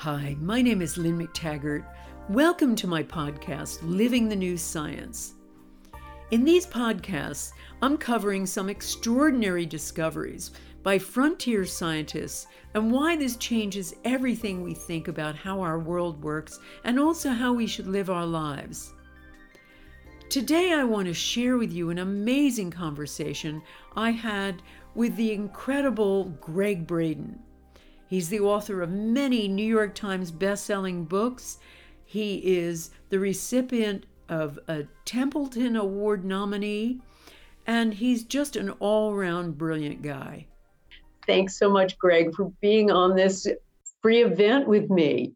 Hi, my name is Lynne McTaggart. Welcome to my podcast, Living the New Science. In these podcasts, I'm covering some extraordinary discoveries by frontier scientists and why this changes everything we think about how our world works and also how we should live our lives. Today, I want to share with you an amazing conversation I had with the incredible Gregg Braden. He's the author of many New York Times best-selling books. He is the recipient of a Templeton Award nominee, and he's just an all-round brilliant guy. Thanks so much, Gregg, for being on this free event with me.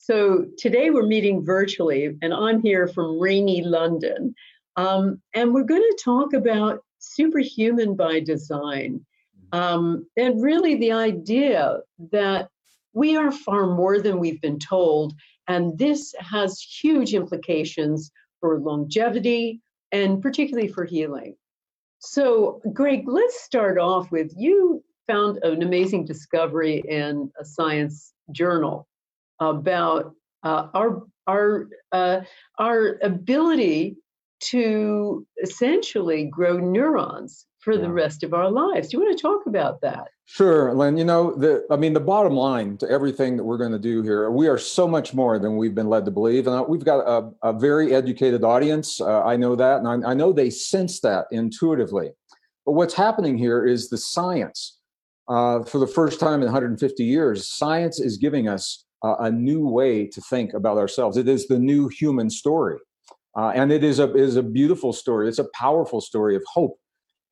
So today we're meeting virtually, and I'm here from rainy London. Um, and we're going to talk about superhuman by design. Um, and really, the idea that we are far more than we've been told, and this has huge implications for longevity and particularly for healing. So, Greg, let's start off with you found an amazing discovery in a science journal about uh, our our uh, our ability to essentially grow neurons for yeah. the rest of our lives. Do you want to talk about that? Sure, Lynne. You know, the I mean, the bottom line to everything that we're going to do here, we are so much more than we've been led to believe, and uh, we've got a, a very educated audience. Uh, I know that, and I, I, know they sense that intuitively. But what's happening here is the science. Uh, for the first time in 150 years, science is giving us uh, a new way to think about ourselves. It is the new human story, uh, and it is a is a beautiful story. It's a powerful story of hope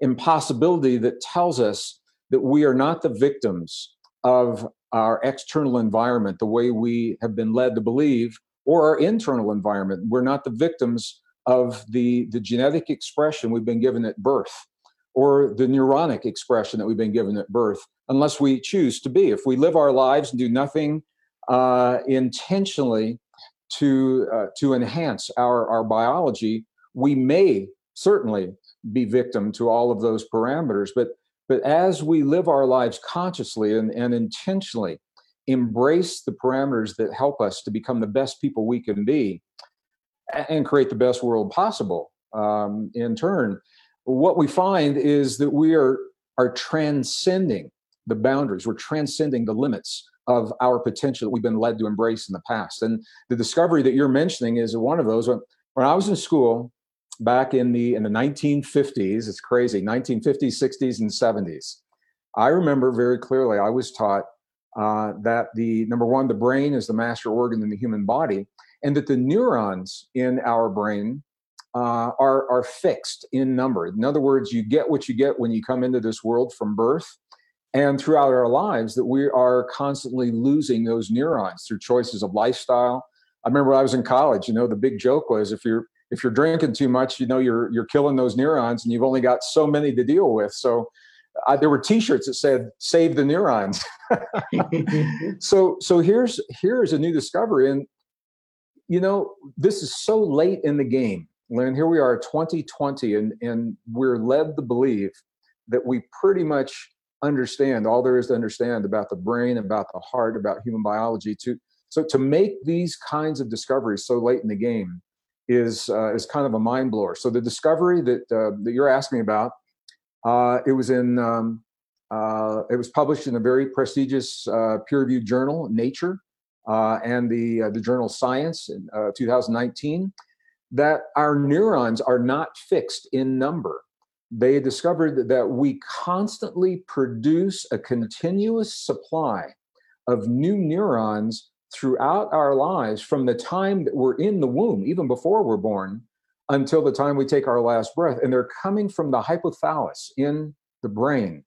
impossibility that tells us that we are not the victims of our external environment the way we have been led to believe or our internal environment. We're not the victims of the the genetic expression we've been given at birth or the neuronic expression that we've been given at birth unless we choose to be. If we live our lives and do nothing uh, intentionally to uh, to enhance our our biology we may certainly be victim to all of those parameters. But but as we live our lives consciously and, and intentionally embrace the parameters that help us to become the best people we can be and create the best world possible um, in turn, what we find is that we are are transcending the boundaries. We're transcending the limits of our potential that we've been led to embrace in the past. And the discovery that you're mentioning is one of those. When, when I was in school, back in the in the 1950s. It's crazy, 1950s, 60s, and 70s. I remember very clearly. I was taught uh, that the number one, the brain is the master organ in the human body, and that the neurons in our brain uh, are are fixed in number. In other words, you get what you get when you come into this world from birth, and throughout our lives, that we are constantly losing those neurons through choices of lifestyle. I remember I was in college. You know, the big joke was if you're if you're drinking too much, you know you're you're killing those neurons, and you've only got so many to deal with. So uh, there were T-shirts that said "Save the neurons." so so here's here's a new discovery, and you know this is so late in the game, Lynne. Here we are, 2020, and and we're led to believe that we pretty much understand all there is to understand about the brain, about the heart, about human biology. To so to make these kinds of discoveries so late in the game is uh, is kind of a mind blower. So the discovery that uh, that you're asking about, uh, it was in um, uh, it was published in a very prestigious uh, peer-reviewed journal, Nature, and the the journal Science in 2019. That our neurons are not fixed in number. They discovered that we constantly produce a continuous supply of new neurons throughout our lives from the time that we're in the womb, even before we're born, until the time we take our last breath. And they're coming from the hypothalamus in the brain.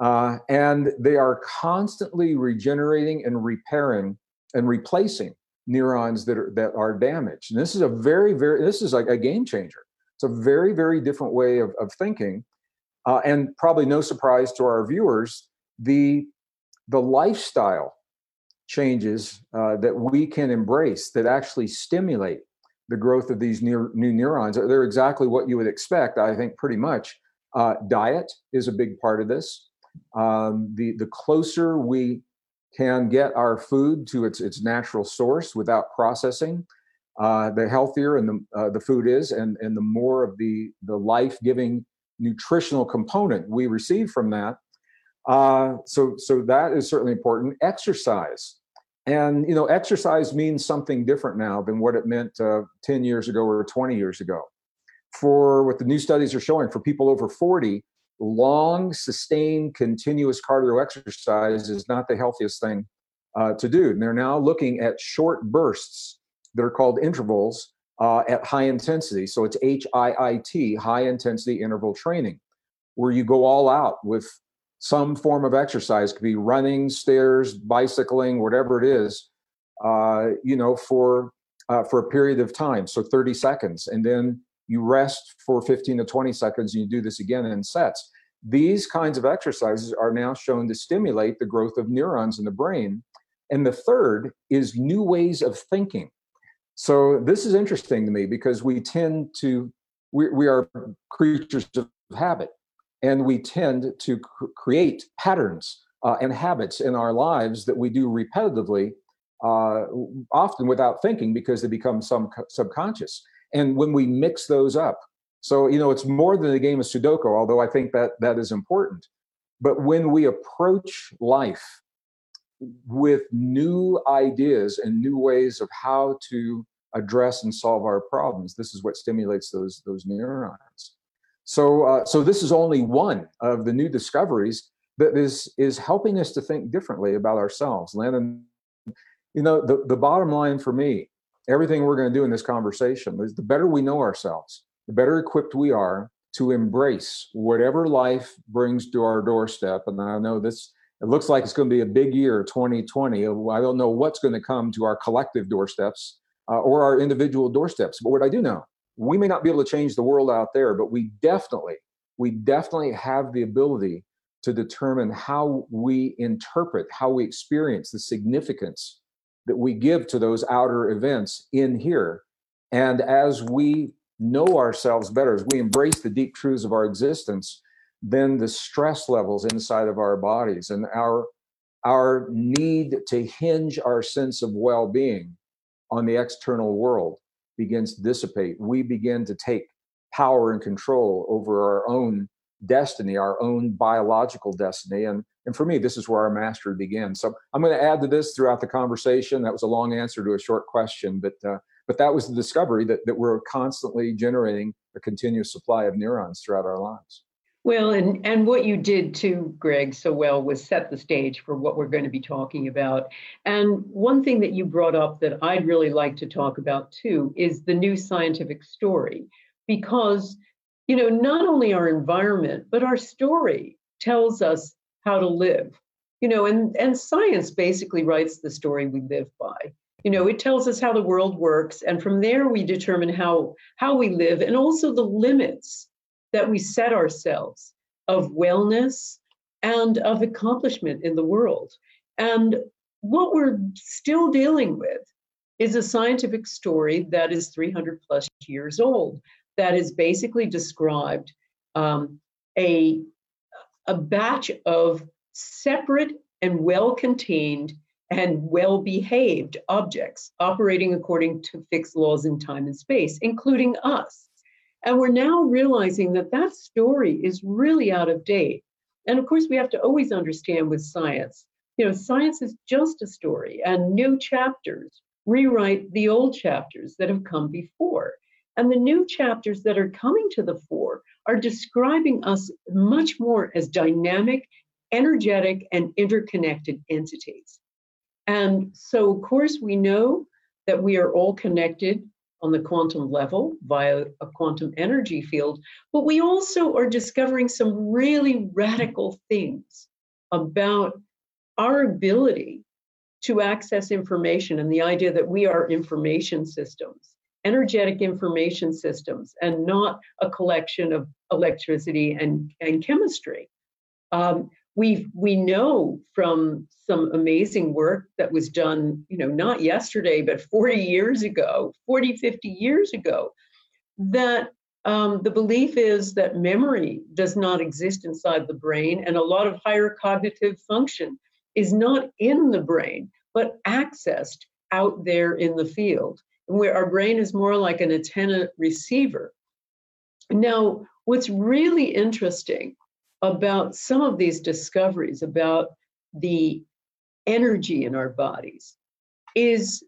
Uh, and they are constantly regenerating and repairing and replacing neurons that are that are damaged. And this is a very, very this is like a game changer. It's a very, very different way of, of thinking. Uh, and probably no surprise to our viewers, the the lifestyle changes uh, that we can embrace that actually stimulate the growth of these new, new neurons. They're exactly what you would expect, I think, pretty much. Uh, diet is a big part of this. Um, the, the closer we can get our food to its its natural source without processing, uh, the healthier and the uh, the food is, and and the more of the the life giving nutritional component we receive from that. Uh, so so that is certainly important. Exercise. And you know, exercise means something different now than what it meant uh, 10 years ago or 20 years ago. For what the new studies are showing, for people over 40, long, sustained, continuous cardio exercise is not the healthiest thing uh, to do. And they're now looking at short bursts that are called intervals uh, at high intensity. So it's HIIT, high intensity interval training, where you go all out with some form of exercise. Could be running, stairs, bicycling, whatever it is. Uh, you know, for uh, for a period of time, so 30 seconds, and then you rest for 15 to 20 seconds, and you do this again in sets. These kinds of exercises are now shown to stimulate the growth of neurons in the brain. And the third is new ways of thinking. So this is interesting to me because we tend to we, we are creatures of habit and we tend to cr- create patterns uh, and habits in our lives that we do repetitively uh, often without thinking because they become some subconscious and when we mix those up so you know it's more than a game of sudoku although i think that that is important but when we approach life with new ideas and new ways of how to address and solve our problems. This is what stimulates those those neurons. So uh, so this is only one of the new discoveries that is is helping us to think differently about ourselves. Landon, you know, the, the bottom line for me, everything we're going to do in this conversation is the better we know ourselves, the better equipped we are to embrace whatever life brings to our doorstep. And I know this it looks like it's going to be a big year 2020 i don't know what's going to come to our collective doorsteps uh, or our individual doorsteps but what i do know we may not be able to change the world out there but we definitely we definitely have the ability to determine how we interpret how we experience the significance that we give to those outer events in here. And as we know ourselves better as we embrace the deep truths of our existence then the stress levels inside of our bodies and our our need to hinge our sense of well-being on the external world begins to dissipate. We begin to take power and control over our own destiny our own biological destiny. And and for me this is where our mastery begins. So i'm going to add to this throughout the conversation. That was a long answer to a short question but uh, but that was the discovery that, that we're constantly generating a continuous supply of neurons throughout our lives well, and, and what you did too, Gregg, so well was set the stage for what we're going to be talking about. And one thing that you brought up that I'd really like to talk about too is the new scientific story. Because, you know, not only our environment, but our story tells us how to live. You know, and, and science basically writes the story we live by. You know, it tells us how the world works, and from there we determine how how we live and also the limits that we set ourselves of wellness and of accomplishment in the world. And what we're still dealing with is a scientific story that is 300 plus years old that has basically described um, a, a batch of separate and well contained and well behaved objects operating according to fixed laws in time and space, including us. And we're now realizing that that story is really out of date. And of course, we have to always understand with science, you know, science is just a story, and new chapters rewrite the old chapters that have come before. And the new chapters that are coming to the fore are describing us much more as dynamic, energetic, and interconnected entities. And so, of course, we know that we are all connected on the quantum level via a quantum energy field, but we also are discovering some really radical things about our ability to access information and the idea that we are information systems, energetic information systems, and not a collection of electricity and, and chemistry. Um, we we know from some amazing work that was done you know not yesterday but 40 years ago 40 50 years ago that um, the belief is that memory does not exist inside the brain and a lot of higher cognitive function is not in the brain, but accessed out there in the field, and where our brain is more like an antenna receiver. Now, what's really interesting about some of these discoveries about the energy in our bodies is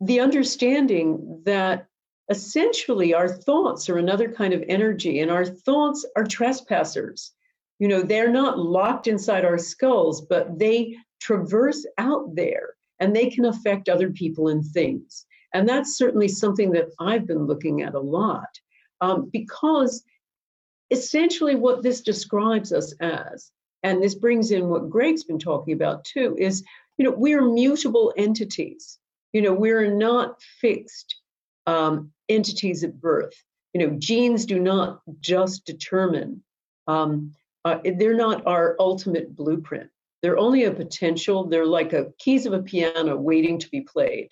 the understanding that essentially our thoughts are another kind of energy and our thoughts are trespassers. You know they're not locked inside our skulls but they traverse out there and they can affect other people and things. And that's certainly something that i've been looking at a lot um, because essentially what this describes us as and this brings in what gregg's been talking about too is you know we're mutable entities you know we're not fixed um, entities at birth you know genes do not just determine um, uh, they're not our ultimate blueprint. They're only a potential. They're like a keys of a piano waiting to be played.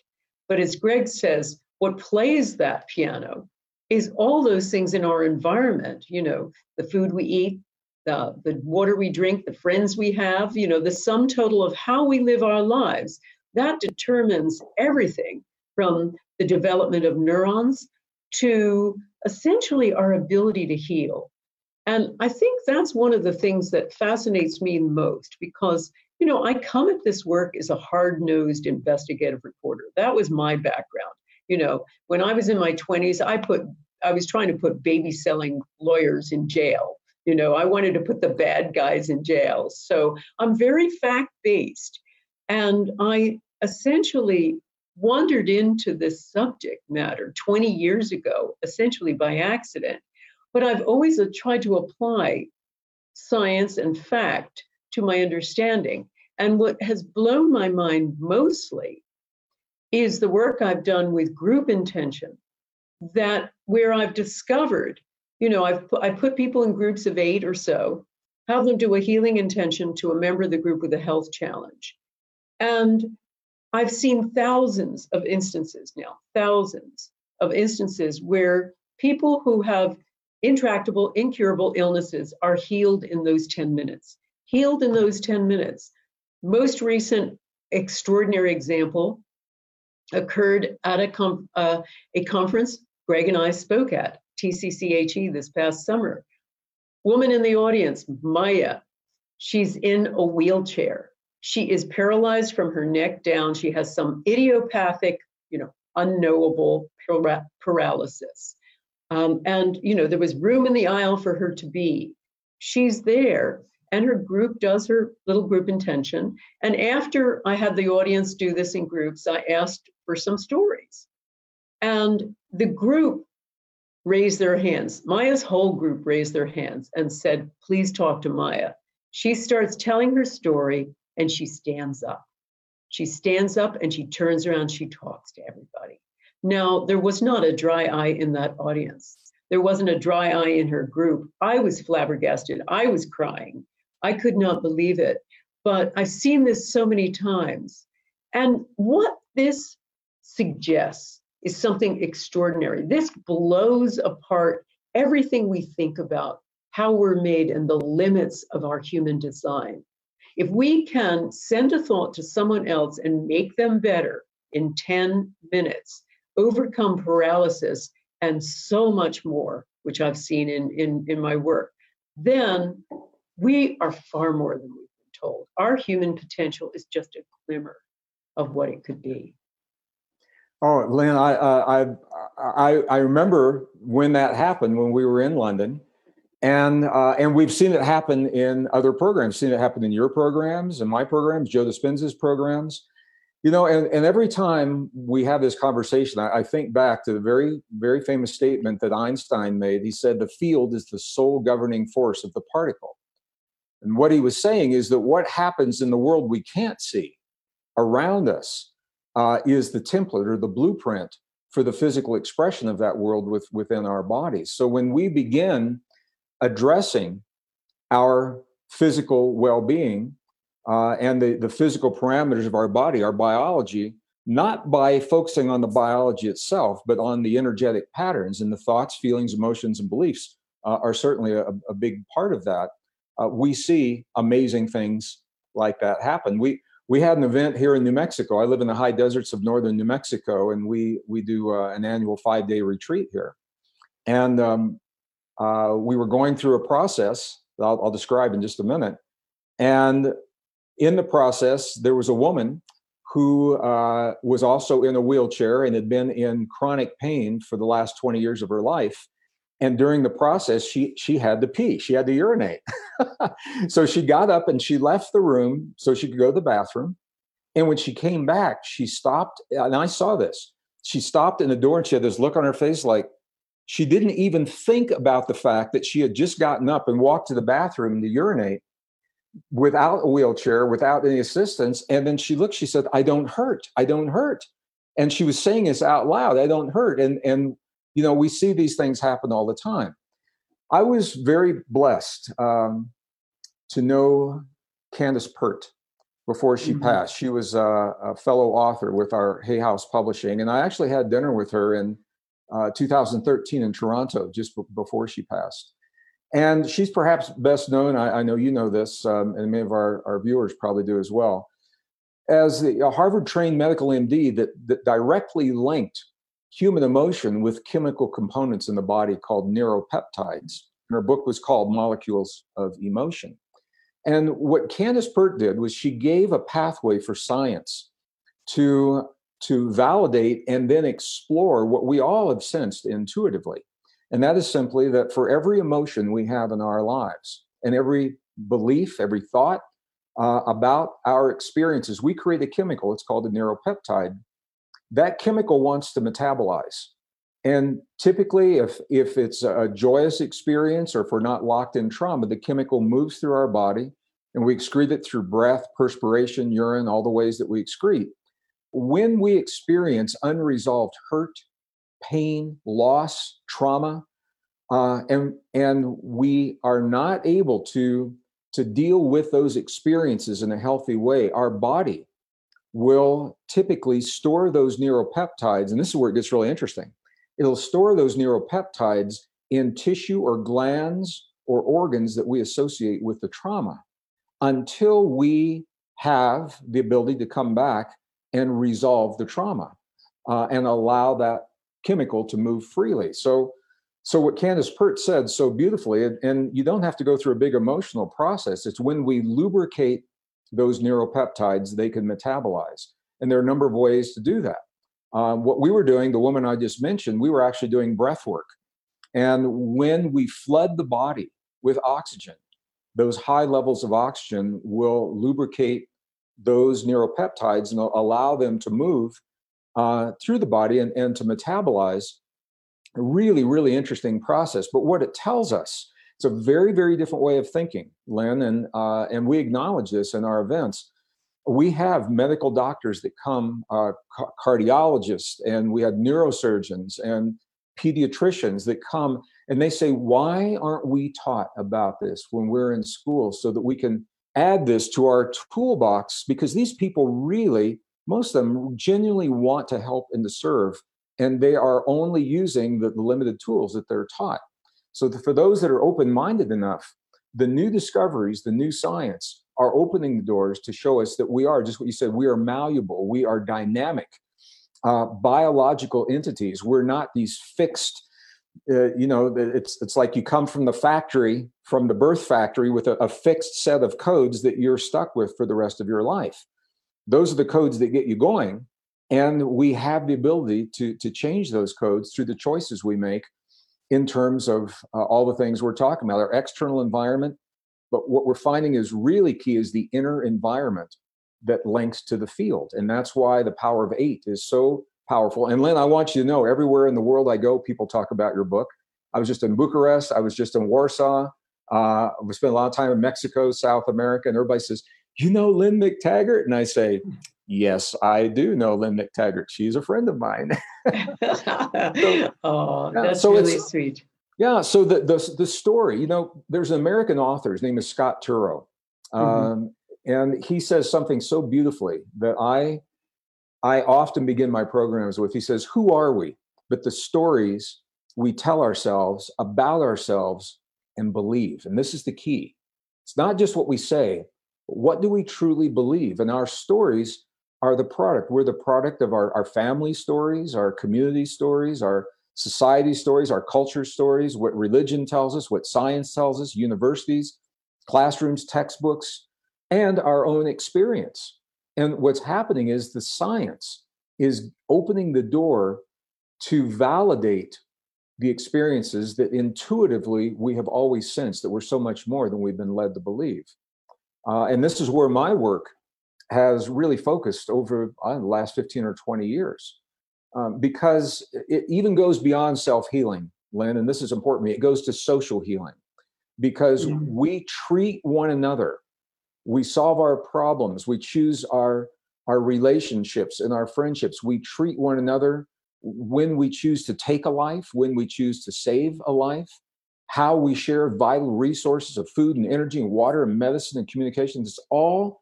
But as Gregg says, what plays that piano is all those things in our environment. You know, the food we eat, the the water we drink, the friends we have. You know, the sum total of how we live our lives. That determines everything from the development of neurons to essentially our ability to heal. And I think that's one of the things that fascinates me most because, you know, I come at this work as a hard nosed investigative reporter. That was my background. You know, when I was in my 20s, I put, I was trying to put baby selling lawyers in jail. You know, I wanted to put the bad guys in jail. So I'm very fact based. And I essentially wandered into this subject matter 20 years ago, essentially by accident but I've always uh, tried to apply science and fact to my understanding. And what has blown my mind mostly is the work I've done with group intention, that where I've discovered, you know, I've I put people in groups of eight or so, have them do a healing intention to a member of the group with a health challenge. And I've seen thousands of instances now, thousands of instances where people who have intractable, incurable illnesses are healed in those 10 minutes. Healed in those 10 minutes. Most recent extraordinary example occurred at a, com- uh, a conference Gregg and I spoke at, TCCHE, this past summer. Woman in the audience, Maya, she's in a wheelchair. She is paralyzed from her neck down. She has some idiopathic, you know, unknowable paralysis. Um, and, you know, there was room in the aisle for her to be. She's there, and her group does her little group intention. And after I had the audience do this in groups, I asked for some stories. And the group raised their hands. Maya's whole group raised their hands and said, Please talk to Maya. She starts telling her story and she stands up. She stands up and she turns around, she talks to everybody. Now, there was not a dry eye in that audience. There wasn't a dry eye in her group. I was flabbergasted. I was crying. I could not believe it. But I've seen this so many times. And what this suggests is something extraordinary. This blows apart everything we think about, how we're made, and the limits of our human design. If we can send a thought to someone else and make them better in 10 minutes, overcome paralysis, and so much more, which I've seen in, in, in my work, then we are far more than we've been told. Our human potential is just a glimmer of what it could be. Oh, Lynne, I, uh, I, I, I remember when that happened when we were in London, and uh, and we've seen it happen in other programs. Seen it happen in your programs and my programs, Joe Dispenza's programs. You know, and, and every time we have this conversation, I, I, think back to the very, very famous statement that Einstein made. He said, The field is the sole governing force of the particle. And what he was saying is that what happens in the world we can't see around us uh, is the template or the blueprint for the physical expression of that world with, within our bodies. So when we begin addressing our physical well being, uh, and the, the physical parameters of our body, our biology, not by focusing on the biology itself, but on the energetic patterns and the thoughts, feelings, emotions, and beliefs uh, are certainly a, a, big part of that. Uh, we see amazing things like that happen. We we had an event here in New Mexico. I live in the high deserts of northern New Mexico, and we we do uh, an annual five day retreat here. And um, uh, we were going through a process that I'll, I'll describe in just a minute. And in the process, there was a woman who uh, was also in a wheelchair and had been in chronic pain for the last 20 years of her life and during the process she she had to pee she had to urinate. So she got up and she left the room so she could go to the bathroom. And when she came back she stopped and i saw this. She stopped in the door and she had this look on her face like she didn't even think about the fact that she had just gotten up and walked to the bathroom to urinate without a wheelchair without any assistance. And then she looked she said i don't hurt. I don't hurt. And she was saying this out loud i don't hurt. And and you know, we see these things happen all the time. I was very blessed um, to know Candace Pert before she mm-hmm. passed. She was a, a, fellow author with our Hay House Publishing, and I actually had dinner with her in uh, 2013 in Toronto just b- before she passed. And she's perhaps best known, I, I know you know this, um, and many of our, our viewers probably do as well, as the Harvard trained medical MD that, that directly linked human emotion with chemical components in the body called neuropeptides. And her book was called Molecules of Emotion. And what Candace Pert did was she gave a pathway for science to, to validate and then explore what we all have sensed intuitively. And that is simply that for every emotion we have in our lives and every belief, every thought uh, about our experiences, we create a chemical. It's called a neuropeptide that chemical wants to metabolize. And typically, if, if it's a joyous experience or if we're not locked in trauma, the chemical moves through our body and we excrete it through breath, perspiration, urine, all the ways that we excrete. When we experience unresolved hurt, pain, loss, trauma, uh, and and we are not able to to deal with those experiences in a healthy way, our body will typically store those neuropeptides, and this is where it gets really interesting. It'll store those neuropeptides in tissue or glands or organs that we associate with the trauma until we have the ability to come back and resolve the trauma uh, and allow that chemical to move freely. So, so what Candace Pert said so beautifully, and, and you don't have to go through a big emotional process. It's when we lubricate those neuropeptides they can metabolize. And there are a number of ways to do that. Um, what we were doing, the woman I just mentioned, we were actually doing breath work. And when we flood the body with oxygen, those high levels of oxygen will lubricate those neuropeptides and allow them to move uh, through the body and, and to metabolize. A really, really interesting process. But what it tells us it's a very, very different way of thinking, Lynne, and uh, and we acknowledge this in our events. We have medical doctors that come, uh, ca- cardiologists, and we have neurosurgeons and pediatricians that come, and they say, "Why aren't we taught about this when we're in school, so that we can add this to our toolbox?" Because these people really, most of them, genuinely want to help and to serve, and they are only using the, limited tools that they're taught. So, for those that are open minded enough, the new discoveries, the new science are opening the doors to show us that we are just what you said we are malleable, we are dynamic uh, biological entities. We're not these fixed. Uh, you know, it's it's like you come from the factory, from the birth factory, with a, a fixed set of codes that you're stuck with for the rest of your life. Those are the codes that get you going, and we have the ability to to change those codes through the choices we make in terms of uh, all the things we're talking about, our external environment. But what we're finding is really key is the inner environment that links to the field. And that's why the power of eight is so powerful. And Lynne, I want you to know everywhere in the world I go, people talk about your book. I was just in Bucharest, I was just in Warsaw. Uh, we spent a lot of time in Mexico, South America, and everybody says, You know Lynne McTaggart? And I say, Yes, I do know Lynne McTaggart. She's a friend of mine. so, oh, yeah, that's so really sweet. Yeah. So the, the, the story, you know, there's an American author. His name is Scott Turow, mm-hmm. um, and he says something so beautifully that I I often begin my programs with. He says, "Who are we?" But the stories we tell ourselves about ourselves and believe, and this is the key. It's not just what we say, What do we truly believe? And our stories are the product. We're the product of our, our family stories, our community stories, our society stories, our culture stories, what religion tells us, what science tells us, universities, classrooms, textbooks, and our own experience. And what's happening is the science is opening the door to validate the experiences that intuitively we have always sensed that we're so much more than we've been led to believe. Uh, and this is where my work has really focused over uh, the last 15 or 20 years um, because it even goes beyond self healing, Lynne, and this is important to me. It goes to social healing because mm-hmm. we treat one another, we solve our problems, we choose our our relationships and our friendships. We treat one another when we choose to take a life, when we choose to save a life, how we share vital resources of food and energy and water and medicine and communications. It's all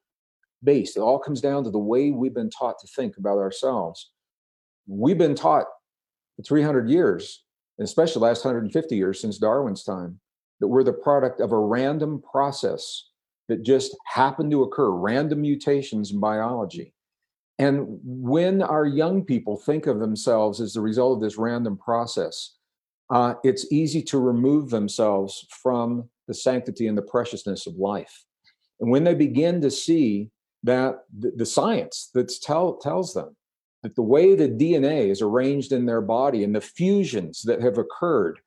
based, it all comes down to the way we've been taught to think about ourselves. We've been taught for 300 years, and especially the last 150 years since Darwin's time, that we're the product of a random process that just happened to occur, random mutations in biology. And when our young people think of themselves as the result of this random process, uh, it's easy to remove themselves from the sanctity and the preciousness of life. And when they begin to see that the, science that tell, tells them that the way the DNA is arranged in their body and the fusions that have occurred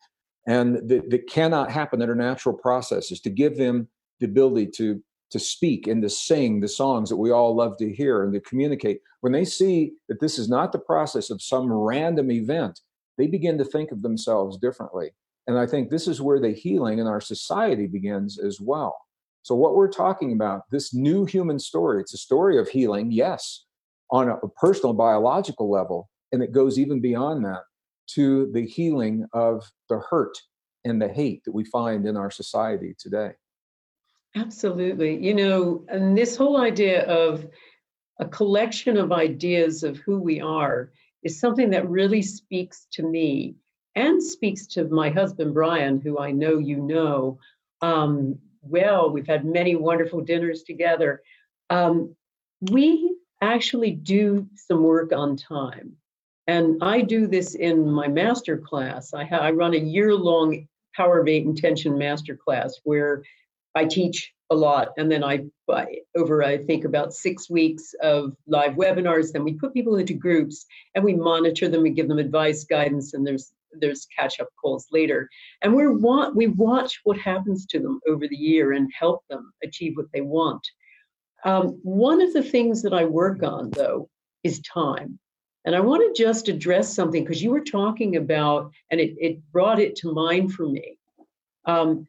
and that, that cannot happen that are natural processes to give them the ability to to speak and to sing the songs that we all love to hear and to communicate, when they see that this is not the process of some random event, they begin to think of themselves differently. And I think this is where the healing in our society begins as well. So, what we're talking about, this new human story, it's a story of healing, yes, on a personal biological level. And it goes even beyond that to the healing of the hurt and the hate that we find in our society today. Absolutely. You know, and this whole idea of a collection of ideas of who we are is something that really speaks to me and speaks to my husband, Bryan, who I know you know um, well. We've had many wonderful dinners together. Um, we actually do some work on time. And I do this in my master class. I, ha- I run a year long Power of Eight Intention master class where I teach a lot, and then I, over I think about six weeks of live webinars. Then we put people into groups and we monitor them. We give them advice, guidance, and there's there's catch up calls later. And we want we watch what happens to them over the year and help them achieve what they want. Um, one of the things that I work on though is time. And I want to just address something because you were talking about, and it, it brought it to mind for me. Um,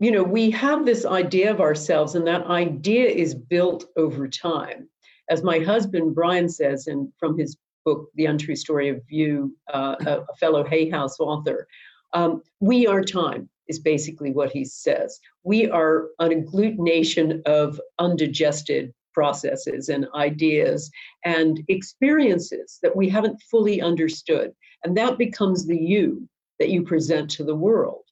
you know, we have this idea of ourselves, and that idea is built over time. As my husband Bryan says, and from his book, The Untrue Story of You, uh, a, a, fellow Hay House author, um, we are time, is basically what he says. We are an agglutination of undigested processes and ideas and experiences that we haven't fully understood. And that becomes the you that you present to the world.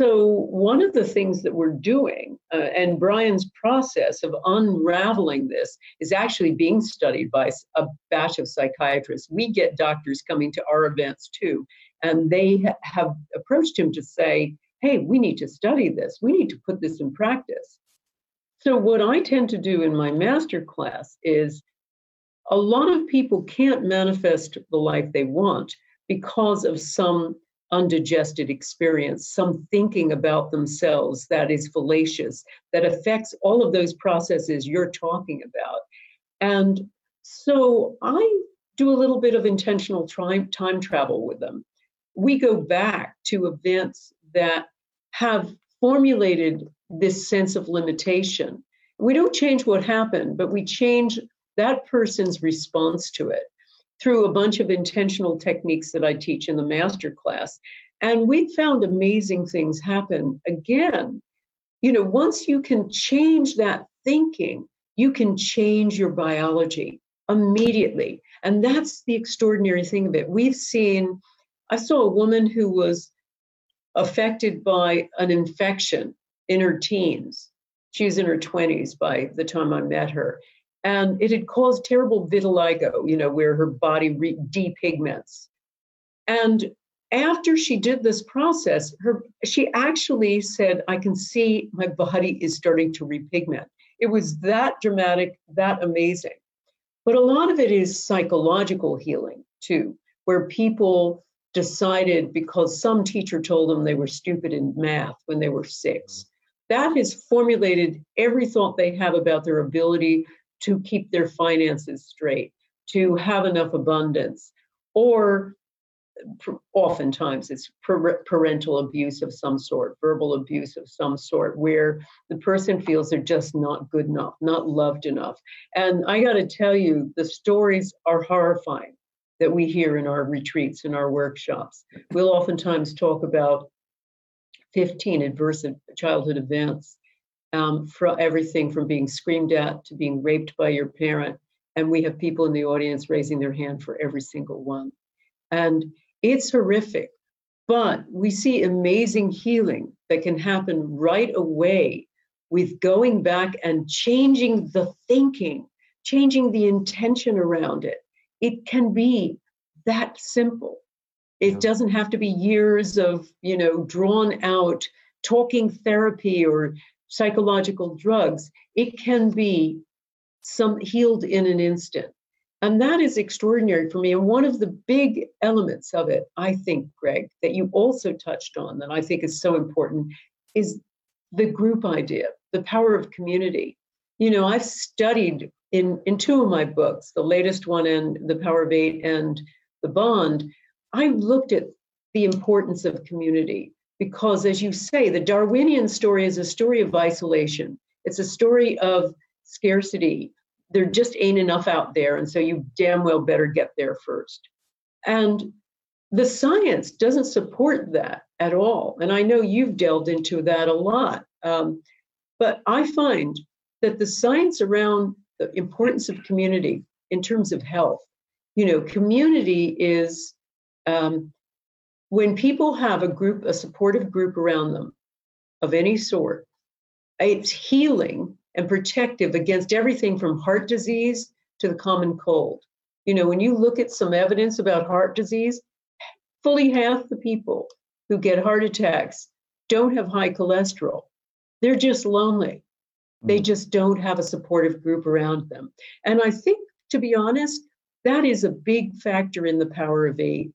So, one of the things that we're doing, uh, and Bryan's process of unraveling this is actually being studied by a batch of psychiatrists. We get doctors coming to our events too, and they ha- have approached him to say, hey, we need to study this, we need to put this in practice. So, what I tend to do in my master class is a lot of people can't manifest the life they want because of some undigested experience, some thinking about themselves that is fallacious, that affects all of those processes you're talking about. And so I do a little bit of intentional time, time travel with them. We go back to events that have formulated this sense of limitation. We don't change what happened, but we change that person's response to it through a bunch of intentional techniques that I teach in the master class. And we found amazing things happen. Again, you know, once you can change that thinking, you can change your biology immediately. And that's the extraordinary thing of it. We've seen, I saw a woman who was affected by an infection in her teens. She was in her 20s by the time I met her. And it had caused terrible vitiligo, you know, where her body re- depigments. And after she did this process, her she actually said, I can see my body is starting to repigment. It was that dramatic, that amazing. But a lot of it is psychological healing too, where people decided because some teacher told them they were stupid in math when they were six. That has formulated every thought they have about their ability to keep their finances straight, to have enough abundance, or oftentimes it's parental abuse of some sort, verbal abuse of some sort, where the person feels they're just not good enough, not loved enough. And I got to tell you, the stories are horrifying that we hear in our retreats and our workshops. We'll oftentimes talk about 15 adverse childhood events, um, from everything from being screamed at to being raped by your parent. And we have people in the audience raising their hand for every single one. And it's horrific, but we see amazing healing that can happen right away with going back and changing the thinking, changing the intention around it. It can be that simple. It yeah. doesn't have to be years of, you know, drawn out talking therapy or psychological drugs. It can be some healed in an instant. And that is extraordinary for me. And one of the big elements of it, I think, Gregg, that you also touched on that I think is so important is the group idea, the power of community. You know, I've studied in, in two of my books, the latest one and The Power of Eight and The Bond, I looked at the importance of community because, as you say, the Darwinian story is a story of isolation. It's a story of scarcity, there just ain't enough out there. And so you damn well better get there first. And the science doesn't support that at all. And I know you've delved into that a lot. Um, but I find that the science around the importance of community in terms of health, you know, community is um, when people have a group, a supportive group around them of any sort, it's healing and protective against everything from heart disease to the common cold. You know, when you look at some evidence about heart disease, fully half the people who get heart attacks don't have high cholesterol. They're just lonely. They mm. just don't have a supportive group around them. And I think, to be honest, that is a big factor in the power of eight.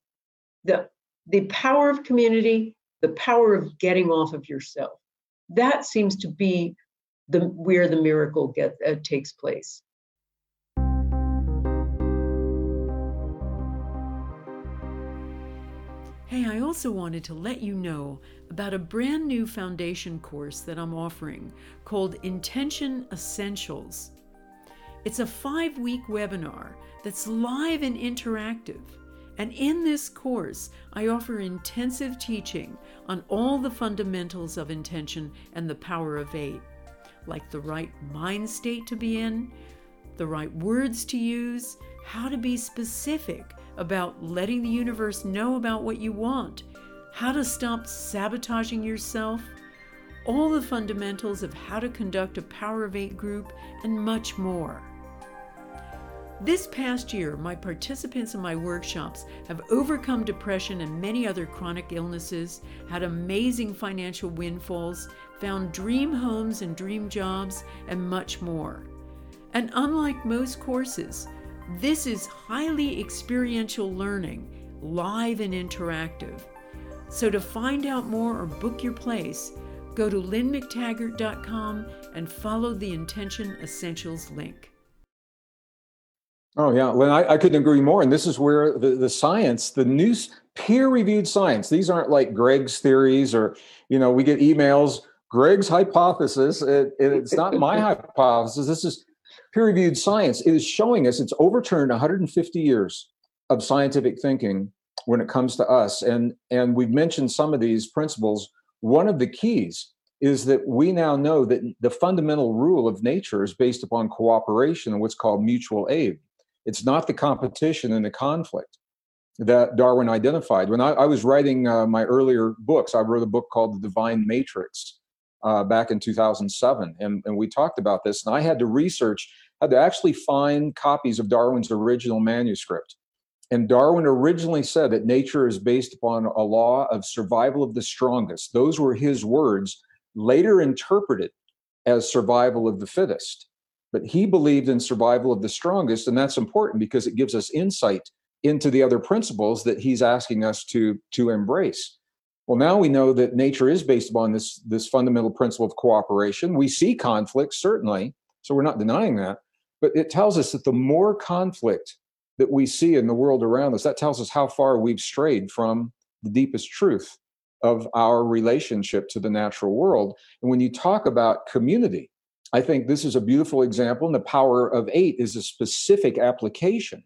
The, the power of community, the power of getting off of yourself. That seems to be the where the miracle get uh, takes place. Hey, I also wanted to let you know about a brand new foundation course that I'm offering called Intention Essentials. It's a five week webinar that's live and interactive. And in this course, I offer intensive teaching on all the fundamentals of intention and the power of eight like the right mind state to be in, the right words to use, how to be specific about letting the universe know about what you want, how to stop sabotaging yourself, all the fundamentals of how to conduct a Power of Eight group, and much more. This past year, my participants in my workshops have overcome depression and many other chronic illnesses, had amazing financial windfalls, found dream homes and dream jobs, and much more. And unlike most courses, this is highly experiential learning, live and interactive. So to find out more or book your place, go to lynnemctaggart.com and follow the Intention Essentials link. Oh, yeah. Lynne, I, I couldn't agree more. And this is where the, the science, the news, peer reviewed science, these aren't like Gregg's theories or, you know, we get emails Gregg's hypothesis, it, it's not my hypothesis. This is peer reviewed science. It is showing us it's overturned 150 years of scientific thinking when it comes to us. And, and we've mentioned some of these principles. One of the keys is that we now know that the fundamental rule of nature is based upon cooperation and what's called mutual aid. It's not the competition and the conflict that Darwin identified. When I, I was writing uh, my earlier books, I wrote a book called The Divine Matrix uh, back in 2007, and, and we talked about this. And I had to research, I had to actually find copies of Darwin's original manuscript. And Darwin originally said that nature is based upon a law of survival of the strongest. Those were his words, later interpreted as survival of the fittest. But he believed in survival of the strongest, and that's important because it gives us insight into the other principles that he's asking us to, to embrace. Well, now we know that nature is based upon this, this fundamental principle of cooperation. We see conflict, certainly, so we're not denying that. But it tells us that the more conflict that we see in the world around us, that tells us how far we've strayed from the deepest truth of our relationship to the natural world. And when you talk about community, I think this is a beautiful example, and the power of eight is a specific application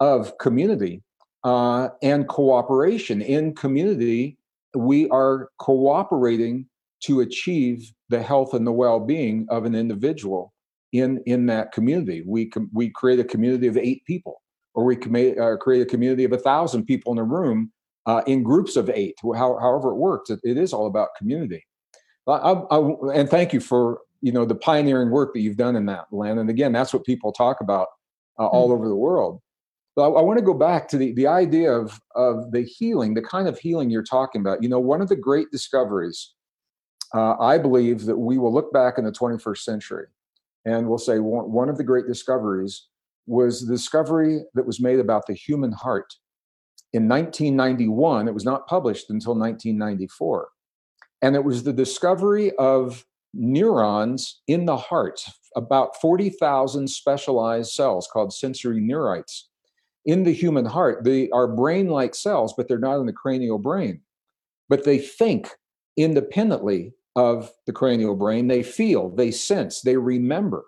of community uh, and cooperation. In community, we are cooperating to achieve the health and the well-being of an individual in in that community. We com- we create a community of eight people, or we can uh, create a community of a thousand people in a room uh, in groups of eight. How, however it works, it, it is all about community. I, I, and thank you for you know the pioneering work that you've done in that, Lynne And again, that's what people talk about uh, all mm-hmm. over the world. But I, I want to go back to the, the idea of, of the healing, the kind of healing you're talking about. You know, one of the great discoveries, uh, I believe that we will look back in the 21st century and we'll say one, one of the great discoveries was the discovery that was made about the human heart. In 1991, it was not published until 1994. And it was the discovery of neurons in the heart, about 40,000 specialized cells called sensory neurites in the human heart. They are brain like cells, but they're not in the cranial brain. But they think independently of the cranial brain. They feel, they sense, they remember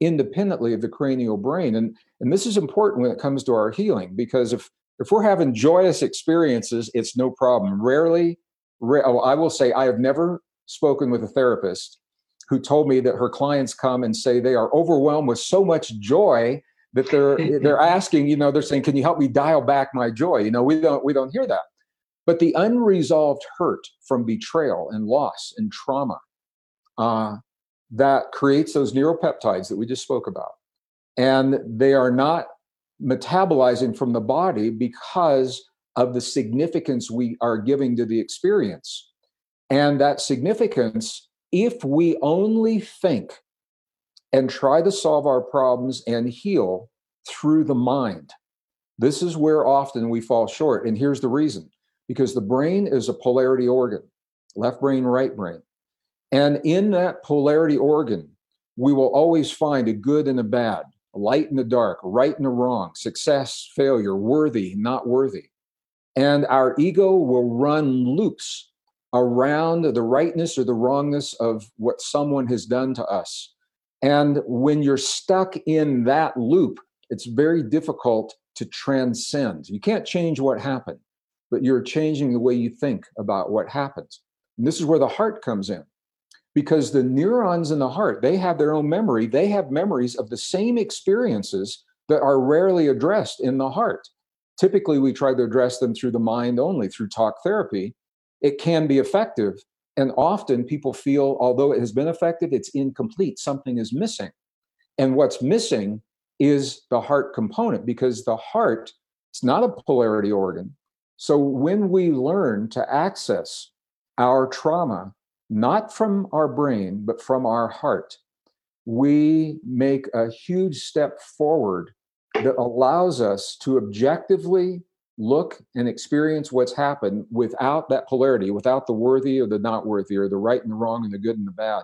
independently of the cranial brain. And, and this is important when it comes to our healing because if, if we're having joyous experiences, it's no problem. Rarely, oh, I will say, I have never spoken with a therapist who told me that her clients come and say they are overwhelmed with so much joy that they're they're asking you know they're saying can you help me dial back my joy? You know we don't we don't hear that. But the unresolved hurt from betrayal and loss and trauma uh, that creates those neuropeptides that we just spoke about. And they are not metabolizing from the body because of the significance we are giving to the experience. And that significance if we only think and try to solve our problems and heal through the mind. This is where often we fall short. And here's the reason because the brain is a polarity organ left brain, right brain. And in that polarity organ, we will always find a good and a bad, light and a dark, right and a wrong, success, failure, worthy, not worthy. And our ego will run loops around the rightness or the wrongness of what someone has done to us. And when you're stuck in that loop, it's very difficult to transcend. You can't change what happened, but you're changing the way you think about what happens. And this is where the heart comes in. Because the neurons in the heart, they have their own memory. They have memories of the same experiences that are rarely addressed in the heart. Typically, we try to address them through the mind only, through talk therapy. It can be effective, and often people feel, although it has been effective, it's incomplete. Something is missing. And what's missing is the heart component because the heart, it's not a polarity organ. So when we learn to access our trauma, not from our brain, but from our heart, we make a huge step forward that allows us to objectively look and experience what's happened without that polarity, without the worthy or the not worthy, or the right and the wrong, and the good and the bad.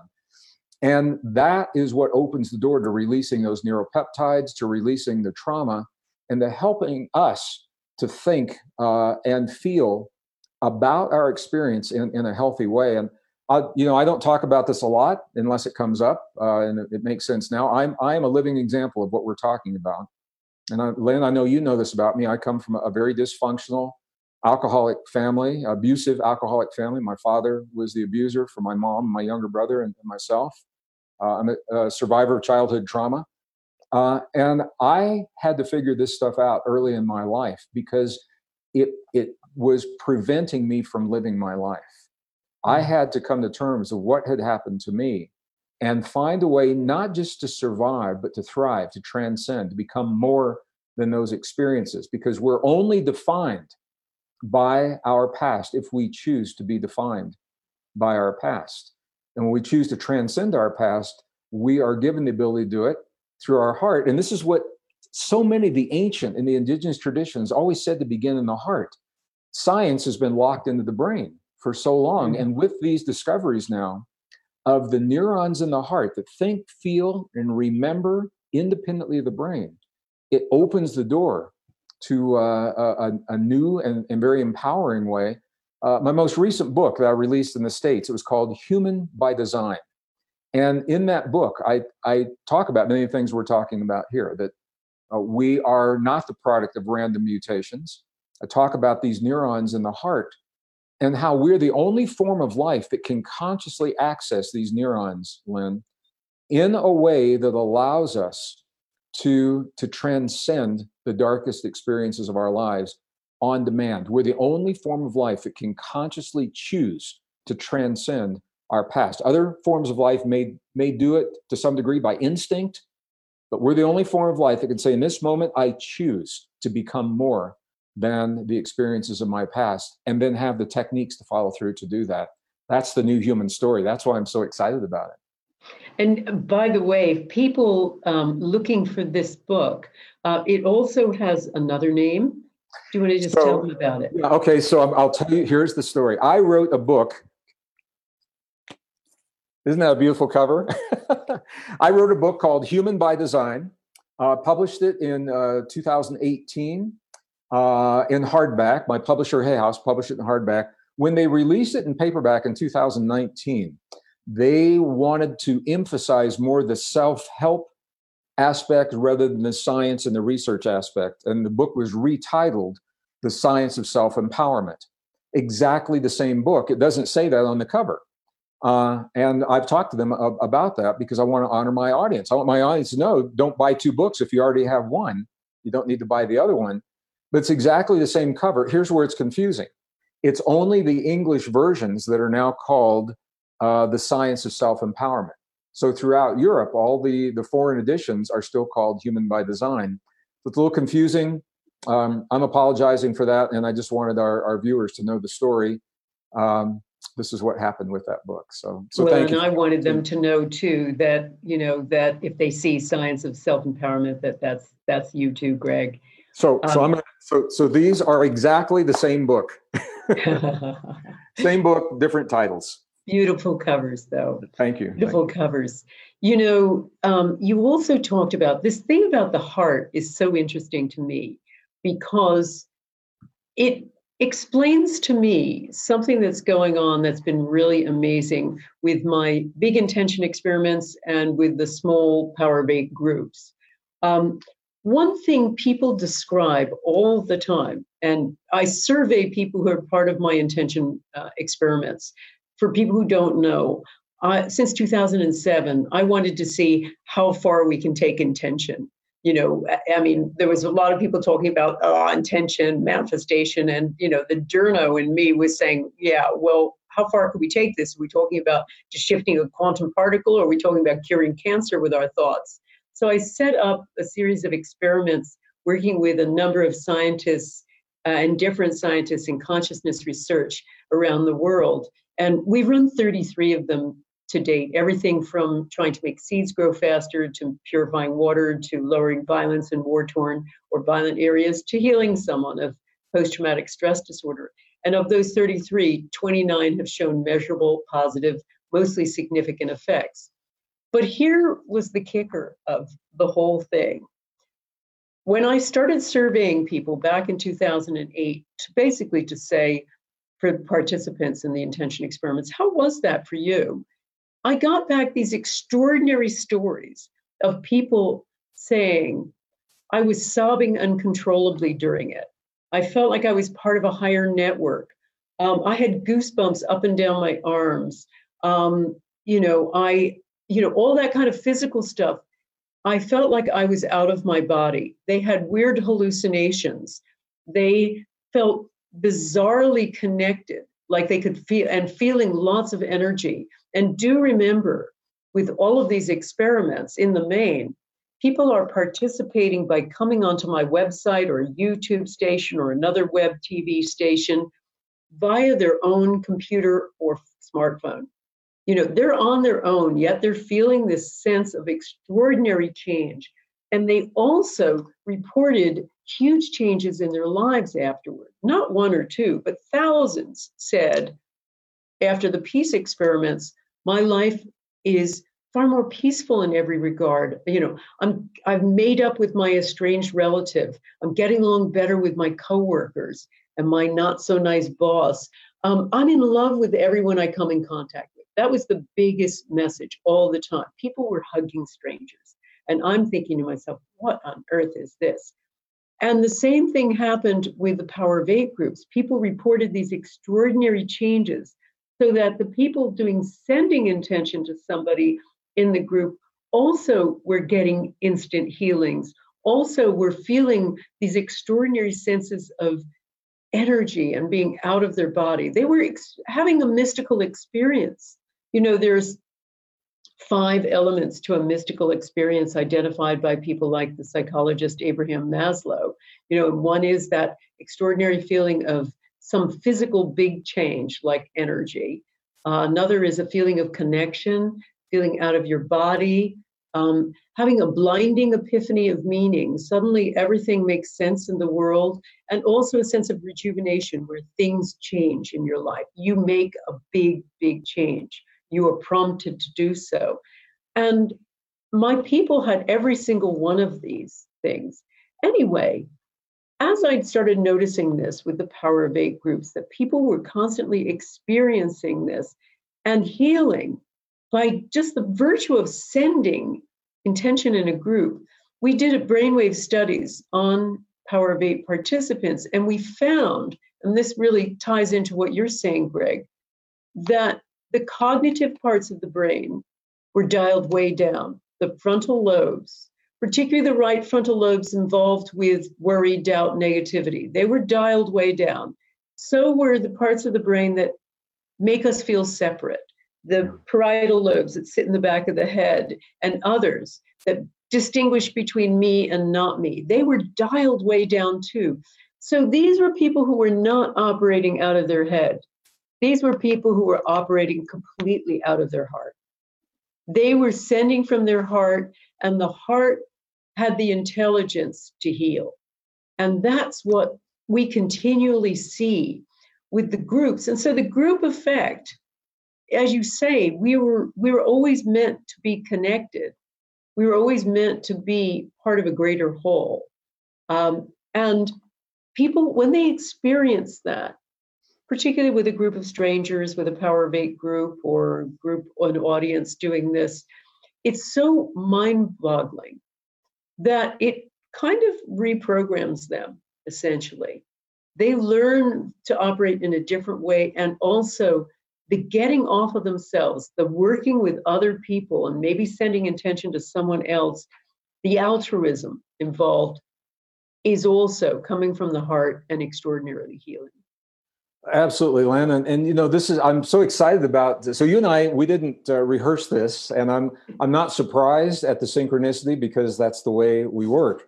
And that is what opens the door to releasing those neuropeptides, to releasing the trauma, and to helping us to think uh, and feel about our experience in, in a healthy way. And I, you know, I don't talk about this a lot unless it comes up, uh, and it, it makes sense now. I'm I am a living example of what we're talking about. And I, Lynne, I know you know this about me. I come from a very dysfunctional alcoholic family, abusive alcoholic family. My father was the abuser for my mom, my younger brother, and, and myself. Uh, I'm a, a, survivor of childhood trauma. Uh, and I had to figure this stuff out early in my life because it, it was preventing me from living my life. I had to come to terms of what had happened to me and find a way not just to survive, but to thrive, to transcend, to become more than those experiences, because we're only defined by our past if we choose to be defined by our past. And when we choose to transcend our past, we are given the ability to do it through our heart. And this is what so many of the ancient and the indigenous traditions always said to begin in the heart. Science has been locked into the brain for so long. Mm-hmm. And with these discoveries now of the neurons in the heart that think, feel, and remember independently of the brain, it opens the door to uh, a, a, new and, and, very empowering way. Uh, my most recent book that I released in the States, it was called Human by Design. And in that book, I, I talk about many things we're talking about here that uh, we are not the product of random mutations. I talk about these neurons in the heart and how we're the only form of life that can consciously access these neurons, Lynne, in a way that allows us to, to transcend the darkest experiences of our lives on demand. We're the only form of life that can consciously choose to transcend our past. Other forms of life may, may do it to some degree by instinct, but we're the only form of life that can say, in this moment, I choose to become more than the experiences of my past, and then have the techniques to follow through to do that. That's the new human story. That's why I'm so excited about it. And by the way, people um, looking for this book, uh, it also has another name. Do you want to just so, tell them about it? Yeah, okay, so i will tell you. Here's the story. I wrote a book. Isn't that a beautiful cover? I wrote a book called Human by Design. Uh, published it in uh, 2018 uh, in hardback. My publisher, Hay House, published it in hardback. When they released it in paperback in 2019, they wanted to emphasize more the self help aspect rather than the science and the research aspect. And the book was retitled The Science of Self Empowerment. Exactly the same book. It doesn't say that on the cover. Uh, and I've talked to them about that because I want to honor my audience. I want my audience to know don't buy two books if you already have one. You don't need to buy the other one. But it's exactly the same cover. Here's where it's confusing it's only the English versions that are now called uh, the science of self empowerment. So throughout Europe, all the, the foreign editions are still called Human by Design. It's a little confusing. Um, I'm apologizing for that, and I just wanted our, our viewers to know the story. Um, this is what happened with that book. So, so well, and you. I wanted them to know too that you know that if they see Science of Self Empowerment, that that's that's you too, Gregg. So, um, so I'm so so these are exactly the same book. same book, different titles. Beautiful covers, though. Thank you. Beautiful Thank covers. You know, um, you also talked about this thing about the heart is so interesting to me because it explains to me something that's going on that's been really amazing with my big intention experiments and with the small power of eight groups. Um, one thing people describe all the time, and I survey people who are part of my intention uh, experiments, for people who don't know, uh, since 2007, I wanted to see how far we can take intention. You know, I mean, there was a lot of people talking about oh, intention, manifestation, and you know, the journo in me was saying, yeah, well, how far could we take this? Are we talking about just shifting a quantum particle, or are we talking about curing cancer with our thoughts? So I set up a series of experiments working with a number of scientists uh, and different scientists in consciousness research around the world and we've run 33 of them to date, everything from trying to make seeds grow faster to purifying water to lowering violence in war torn or violent areas to healing someone of post traumatic stress disorder. And of those 33, 29 have shown measurable, positive, mostly significant effects. But here was the kicker of the whole thing. When I started surveying people back in 2008, to basically to say, for participants in the intention experiments. How was that for you? I got back these extraordinary stories of people saying, I was sobbing uncontrollably during it. I felt like I was part of a higher network. Um, I had goosebumps up and down my arms. Um, you know, I, you know, all that kind of physical stuff. I felt like I was out of my body. They had weird hallucinations. They felt bizarrely connected, like they could feel and feeling lots of energy. And do remember, with all of these experiments in the main, people are participating by coming onto my website or YouTube station or another web TV station via their own computer or smartphone. You know, they're on their own, yet they're feeling this sense of extraordinary change. And they also reported huge changes in their lives afterward. Not one or two, but thousands said after the peace experiments, my life is far more peaceful in every regard. You know, I'm I've made up with my estranged relative. I'm getting along better with my coworkers and my not so nice boss. Um, I'm in love with everyone I come in contact. That was the biggest message all the time. People were hugging strangers. And I'm thinking to myself, what on earth is this? And the same thing happened with the Power of Eight groups. People reported these extraordinary changes so that the people doing sending intention to somebody in the group also were getting instant healings, also were feeling these extraordinary senses of energy and being out of their body. They were ex- having a mystical experience. You know, there's five elements to a mystical experience identified by people like the psychologist Abraham Maslow. You know, one is that extraordinary feeling of some physical big change like energy. Uh, another is a feeling of connection, feeling out of your body, um, having a blinding epiphany of meaning. Suddenly everything makes sense in the world, and also a sense of rejuvenation where things change in your life. You make a big, big change. You are prompted to do so. And my people had every single one of these things. Anyway, as I'd started noticing this with the Power of Eight groups, that people were constantly experiencing this and healing by just the virtue of sending intention in a group, we did brainwave studies on Power of Eight participants, and we found, and this really ties into what you're saying, Gregg, that the cognitive parts of the brain were dialed way down. The frontal lobes, particularly the right frontal lobes involved with worry, doubt, negativity, they were dialed way down. So were the parts of the brain that make us feel separate the parietal lobes that sit in the back of the head, and others that distinguish between me and not me. They were dialed way down too. So these were people who were not operating out of their head. These were people who were operating completely out of their heart. They were sending from their heart, and the heart had the intelligence to heal. And that's what we continually see with the groups. And so the group effect as you say, we were we were always meant to be connected. We were always meant to be part of a greater whole. Um, and people, when they experience that, particularly with a group of strangers, with a Power of Eight group or group, an audience doing this, it's so mind-boggling that it kind of reprograms them essentially. They learn to operate in a different way and also the getting off of themselves, the working with other people, and maybe sending intention to someone else, the altruism involved is also coming from the heart and extraordinarily healing. Absolutely, Lynne, and, and you know this is I'm so excited about. This. So you and I we didn't uh, rehearse this, and I'm I'm not surprised at the synchronicity because that's the way we work.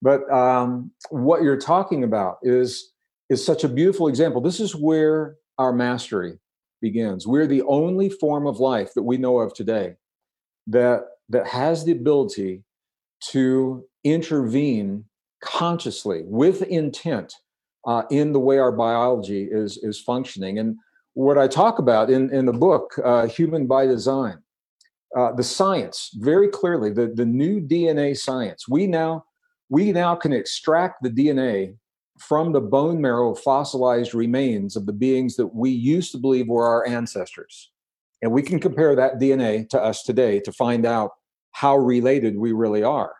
But um, what you're talking about is is such a beautiful example. This is where our mastery begins. We're the only form of life that we know of today that that has the ability to intervene consciously with intent uh, in the way our biology is is functioning. And what I talk about in in the book, uh, Human by Design, uh, the science very clearly, the the new DNA science. We now we now can extract the DNA from the bone marrow fossilized remains of the beings that we used to believe were our ancestors. And we can compare that DNA to us today to find out how related we really are.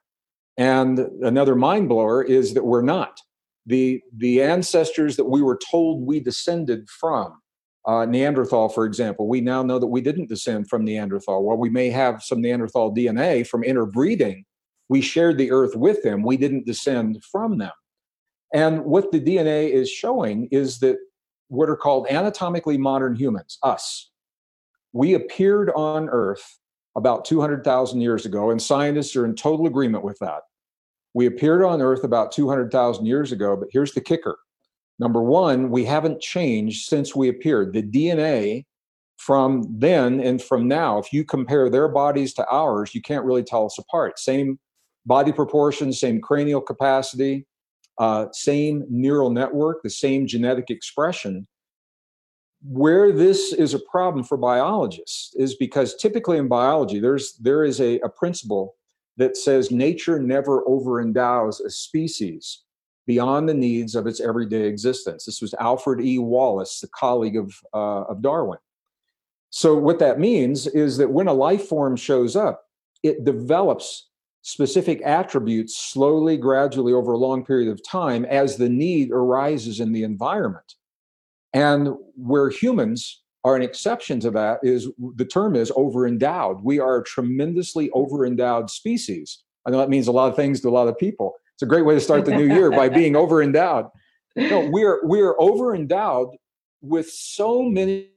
And another mind blower is that we're not. The, the ancestors that we were told we descended from, uh, Neanderthal, for example, we now know that we didn't descend from Neanderthal. While we may have some Neanderthal DNA from interbreeding, we shared the earth with them. We didn't descend from them. And what the DNA is showing is that what are called anatomically modern humans, us. We appeared on Earth about 200,000 years ago, and scientists are in total agreement with that. We appeared on Earth about 200,000 years ago, but here's the kicker. Number one, we haven't changed since we appeared. The DNA from then and from now, if you compare their bodies to ours, you can't really tell us apart. Same body proportions, same cranial capacity, uh, same neural network, the same genetic expression. Where this is a problem for biologists is because typically in biology, there's there is a, a principle that says nature never overendows a species beyond the needs of its everyday existence. This was Alfred E. Wallace, the colleague of, uh, of Darwin. So, what that means is that when a life form shows up, it develops specific attributes slowly, gradually over a long period of time as the need arises in the environment. And where humans are an exception to that is the term is overendowed. We are a tremendously overendowed species. I know that means a lot of things to a lot of people. It's a great way to start the new year by being overendowed. No, we're we're overendowed with so many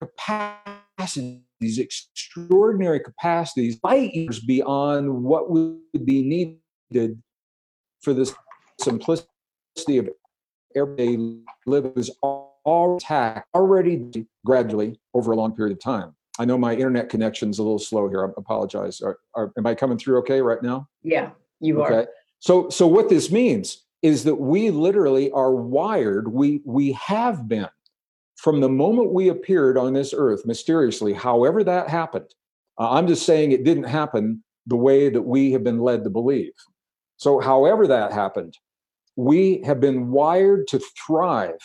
capacities, extraordinary capacities, light years beyond what would be needed for the simplicity of everyday living is all attack already gradually over a long period of time. I know my internet connection's a little slow here. I apologize. Are, are, am I coming through okay right now? Yeah, you okay. are. So, so what this means is that we literally are wired. We we have been from the moment we appeared on this earth mysteriously. However that happened, uh, I'm just saying it didn't happen the way that we have been led to believe. So, however that happened, we have been wired to thrive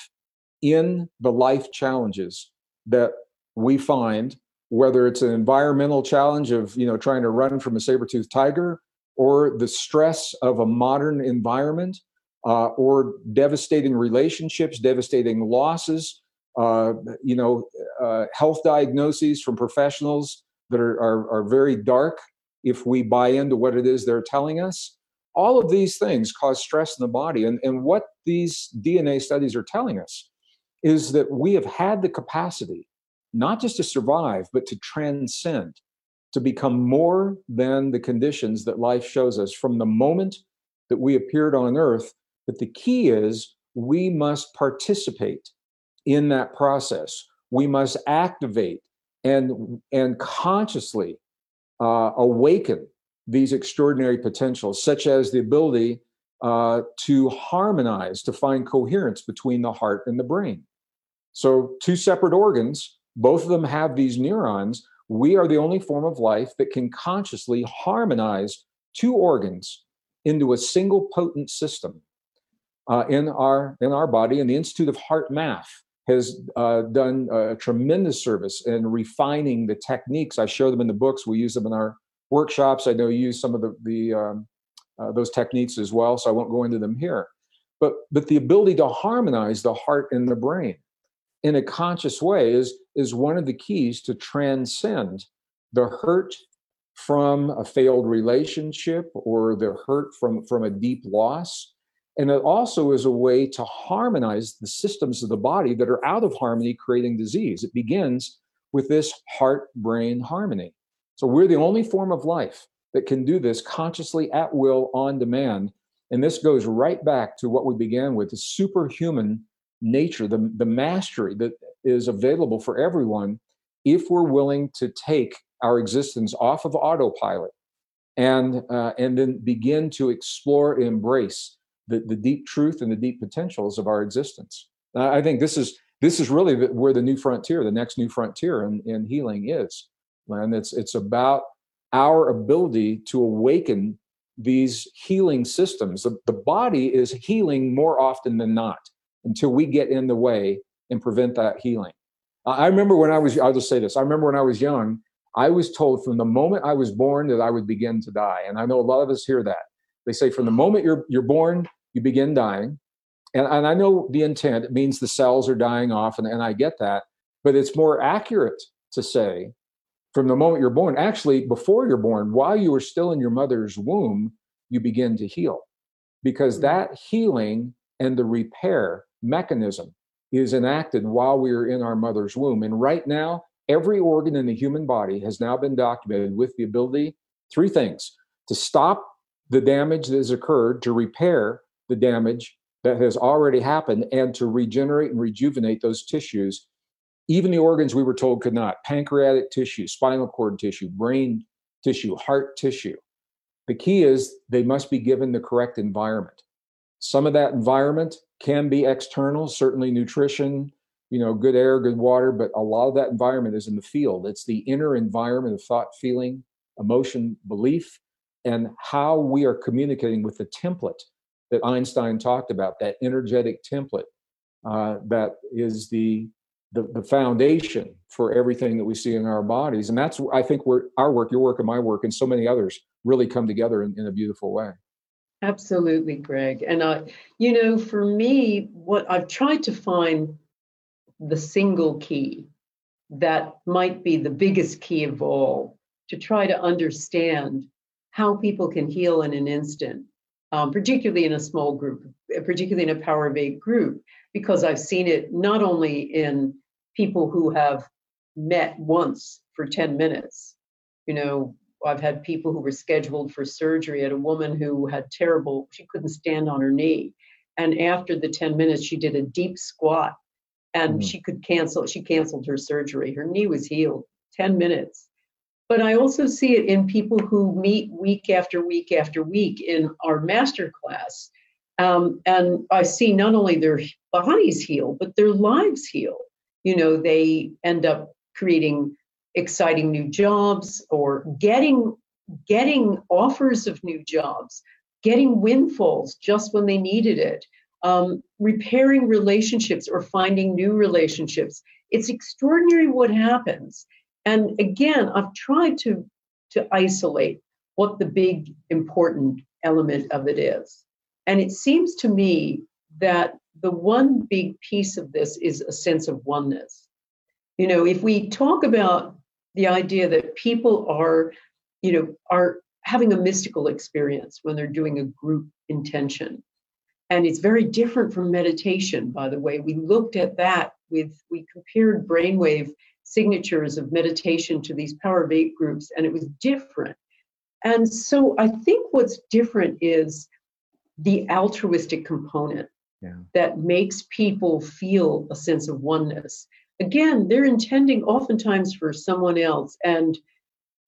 in the life challenges that we find whether it's an environmental challenge of you know trying to run from a saber-toothed tiger or the stress of a modern environment uh, or devastating relationships devastating losses uh, you know uh, health diagnoses from professionals that are, are, are very dark if we buy into what it is they're telling us. All of these things cause stress in the body and, and what these dna studies are telling us is that we have had the capacity not just to survive, but to transcend, to become more than the conditions that life shows us from the moment that we appeared on earth. But the key is we must participate in that process. We must activate and, and consciously uh, awaken these extraordinary potentials, such as the ability uh, to harmonize, to find coherence between the heart and the brain. So, two separate organs, both of them have these neurons. We are the only form of life that can consciously harmonize two organs into a single potent system uh, in our in our body. And the Institute of HeartMath has uh, done a tremendous service in refining the techniques. I show them in the books. We use them in our workshops. I know you use some of the, the um, uh, those techniques as well, so I won't go into them here. But but the ability to harmonize the heart and the brain in a conscious way is is one of the keys to transcend the hurt from a failed relationship or the hurt from from a deep loss. And it also is a way to harmonize the systems of the body that are out of harmony creating disease. It begins with this heart brain harmony. So we're the only form of life that can do this consciously at will on demand. And this goes right back to what we began with the superhuman nature, the, the mastery that is available for everyone if we're willing to take our existence off of autopilot and uh, and then begin to explore and embrace the, the deep truth and the deep potentials of our existence. I think this is this is really where the new frontier, the next new frontier in, in healing is. And it's it's about our ability to awaken these healing systems. The, the body is healing more often than not until we get in the way and prevent that healing. I remember when I was, I'll just say this I remember when I was young, I was told from the moment I was born that I would begin to die. And I know a lot of us hear that. They say from the moment you're, you're born, you begin dying. And, and I know the intent, it means the cells are dying off, and, and I get that. But it's more accurate to say from the moment you're born, actually, before you're born, while you are still in your mother's womb, you begin to heal. Because hmm. that healing and the repair mechanism is enacted while we are in our mother's womb. And right now, every organ in the human body has now been documented with the ability three things to stop the damage that has occurred, to repair the damage that has already happened, and to regenerate and rejuvenate those tissues. Even the organs we were told could not pancreatic tissue, spinal cord tissue, brain tissue, heart tissue. The key is they must be given the correct environment. Some of that environment can be external, certainly nutrition, you know, good air, good water, but a lot of that environment is in the field. It's the inner environment of thought, feeling, emotion, belief, and how we are communicating with the template that Einstein talked about, that energetic template uh, that is the, the, the foundation for everything that we see in our bodies. And that's I think where our work, your work, and my work, and so many others really come together in, in a beautiful way. Absolutely, Gregg. And I, you know, for me, what I've tried to find the single key that might be the biggest key of all to try to understand how people can heal in an instant, um, particularly in a small group, particularly in a power of eight group, because I've seen it not only in people who have met once for 10 minutes. You know, I've had people who were scheduled for surgery at a woman who had terrible, she couldn't stand on her knee. And after the 10 minutes, she did a deep squat and mm-hmm. she could cancel, she canceled her surgery. Her knee was healed 10 minutes. But I also see it in people who meet week after week after week in our master class. Um, and I see not only their bodies heal, but their lives heal. You know, they end up creating exciting new jobs or getting getting offers of new jobs, getting windfalls just when they needed it, um, repairing relationships or finding new relationships. It's extraordinary what happens. And again, I've tried to, to isolate what the big important element of it is. And it seems to me that the one big piece of this is a sense of oneness. You know, if we talk about the idea that people are, you know, are having a mystical experience when they're doing a group intention. And it's very different from meditation, by the way. We looked at that with, we compared brainwave signatures of meditation to these Power of Eight groups, and it was different. And so I think what's different is the altruistic component yeah. that makes people feel a sense of oneness again, they're intending oftentimes for someone else. And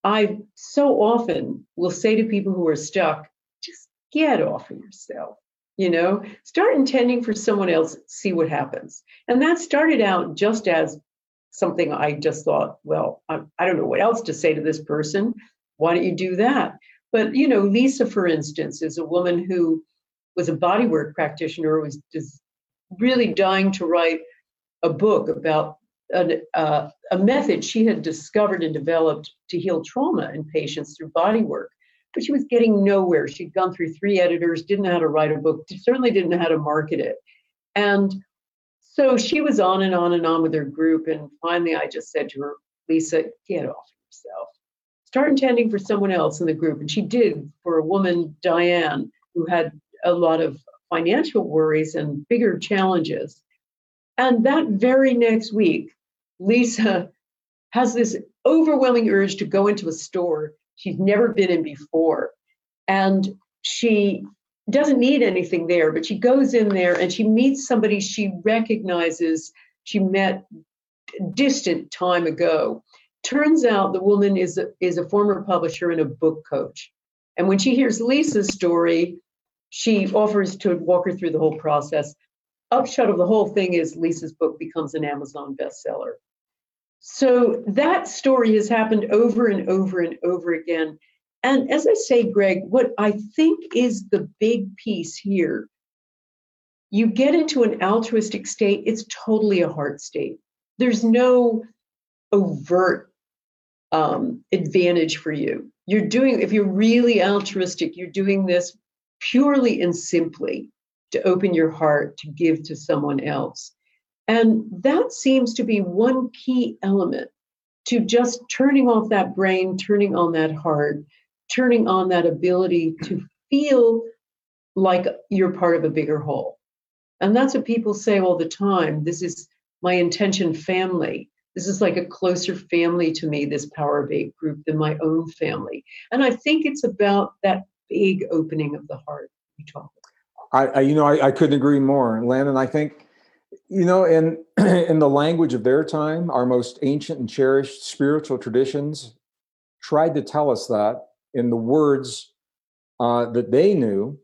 I so often will say to people who are stuck, just get off of yourself. You know, start intending for someone else, see what happens. And that started out just as something I just thought, well, I, I don't know what else to say to this person. Why don't you do that? But, you know, Lisa, for instance, is a woman who was a bodywork practitioner, was just really dying to write a book about a, uh, a method she had discovered and developed to heal trauma in patients through body work. But she was getting nowhere. She'd gone through three editors, didn't know how to write a book, certainly didn't know how to market it. And so she was on and on and on with her group. And finally, I just said to her, Lisa, get off yourself. Start intending for someone else in the group. And she did for a woman, Diane, who had a lot of financial worries and bigger challenges. And that very next week, Lisa has this overwhelming urge to go into a store she's never been in before. And she doesn't need anything there, but she goes in there and she meets somebody she recognizes she met distant time ago. Turns out the woman is a, is a former publisher and a book coach. And when she hears Lisa's story, she offers to walk her through the whole process. Upshot of the whole thing is Lisa's book becomes an Amazon bestseller. So that story has happened over and over and over again. And as I say, Gregg, what I think is the big piece here, you get into an altruistic state, it's totally a heart state. There's no overt um, advantage for you. You're doing, if you're really altruistic, you're doing this purely and simply to open your heart to give to someone else. And that seems to be one key element to just turning off that brain, turning on that heart, turning on that ability to feel like you're part of a bigger whole. And that's what people say all the time. This is my intention family. This is like a closer family to me, this Power of Eight group, than my own family. And I think it's about that big opening of the heart you talk about. I, I you know, I, I couldn't agree more, Landon. I think, you know, in in the language of their time, our most ancient and cherished spiritual traditions tried to tell us that in the words uh, that they knew,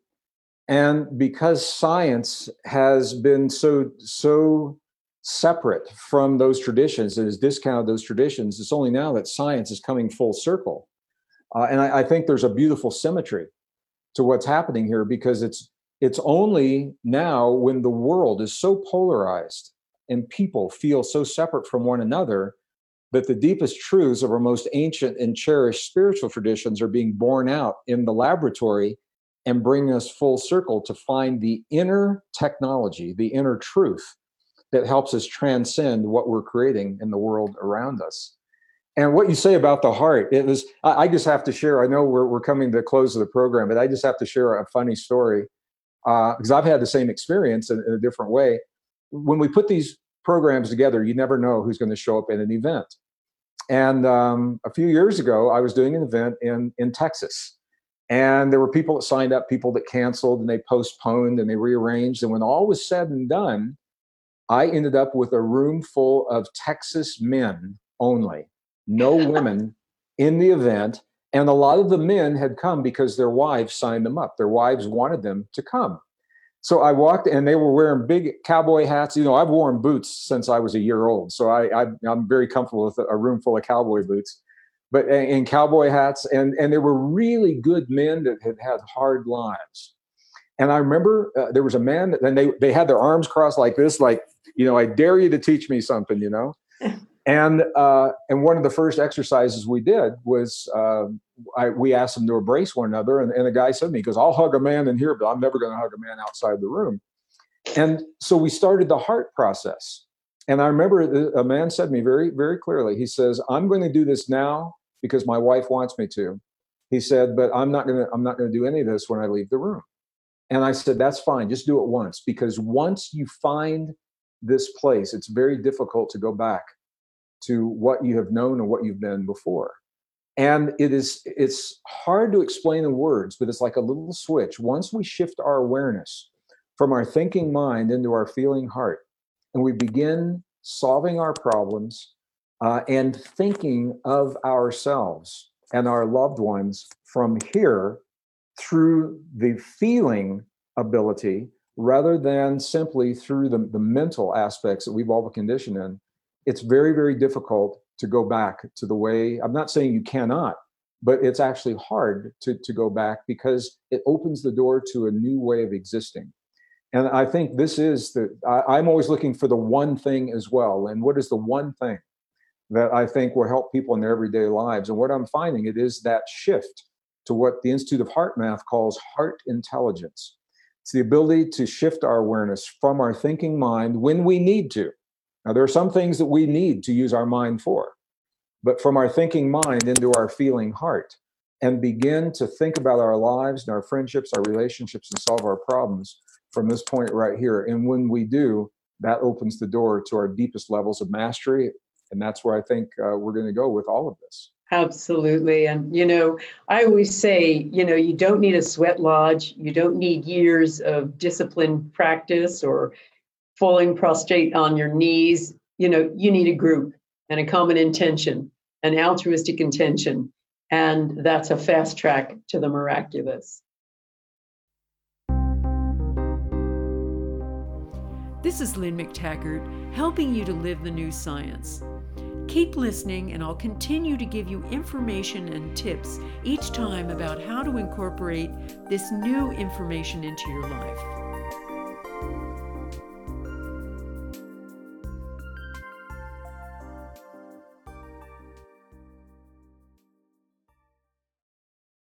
and because science has been so so separate from those traditions and has discounted those traditions, it's only now that science is coming full circle. Uh, and I, I think there's a beautiful symmetry to what's happening here because it's it's only now when the world is so polarized and people feel so separate from one another that the deepest truths of our most ancient and cherished spiritual traditions are being borne out in the laboratory and bringing us full circle to find the inner technology, the inner truth that helps us transcend what we're creating in the world around us. And what you say about the heart, it was, I, just have to share, I know we're, we're coming to the close of the program, but I just have to share a funny story because uh, I've had the same experience in, in a different way. When we put these programs together, you never know who's going to show up in an event. And um, a few years ago, I was doing an event in, in Texas. And there were people that signed up, people that canceled, and they postponed and they rearranged. And when all was said and done, I ended up with a room full of Texas men only, no women in the event. And a lot of the men had come because their wives signed them up. Their wives wanted them to come. So I walked and they were wearing big cowboy hats. You know, I've worn boots since I was a year old. So I, I, am very comfortable with a room full of cowboy boots but in cowboy hats and and they were really good men that had had hard lives and i remember uh, there was a man and they they had their arms crossed like this like you know, I dare you to teach me something, you know. and uh, and one of the first exercises we did was uh, I, we asked them to embrace one another, and, and the guy said to me, he goes, "I'll hug a man in here, but I'm never going to hug a man outside the room." And so we started the heart process. And I remember a man said to me very, very clearly, he says, I'm going to do this now because my wife wants me to. He said, but I'm not going to, I'm not going to do any of this when I leave the room. And I said, that's fine. Just do it once because once you find this place, it's very difficult to go back to what you have known or what you've been before. And it is it's hard to explain in words, but it's like a little switch. Once we shift our awareness from our thinking mind into our feeling heart, and we begin solving our problems uh, and thinking of ourselves and our loved ones from here through the feeling ability rather than simply through the, the mental aspects that we've all been conditioned in, it's very, very difficult to go back to the way. I'm not saying you cannot, but it's actually hard to, to go back because it opens the door to a new way of existing. And I think this is the, I, I'm always looking for the one thing as well. And what is the one thing that I think will help people in their everyday lives? And what I'm finding it is that shift to what the Institute of HeartMath calls heart intelligence. It's the ability to shift our awareness from our thinking mind when we need to. Now, there are some things that we need to use our mind for, but from our thinking mind into our feeling heart and begin to think about our lives and our friendships, our relationships, and solve our problems from this point right here. And when we do, that opens the door to our deepest levels of mastery. And that's where I think uh, we're going to go with all of this. Absolutely. And, you know, I always say, you know, you don't need a sweat lodge, you don't need years of disciplined practice or falling prostrate on your knees. You know, you need a group and a common intention, an altruistic intention. And that's a fast track to the miraculous. This is Lynne McTaggart, helping you to live the new science. Keep listening, and I'll continue to give you information and tips each time about how to incorporate this new information into your life.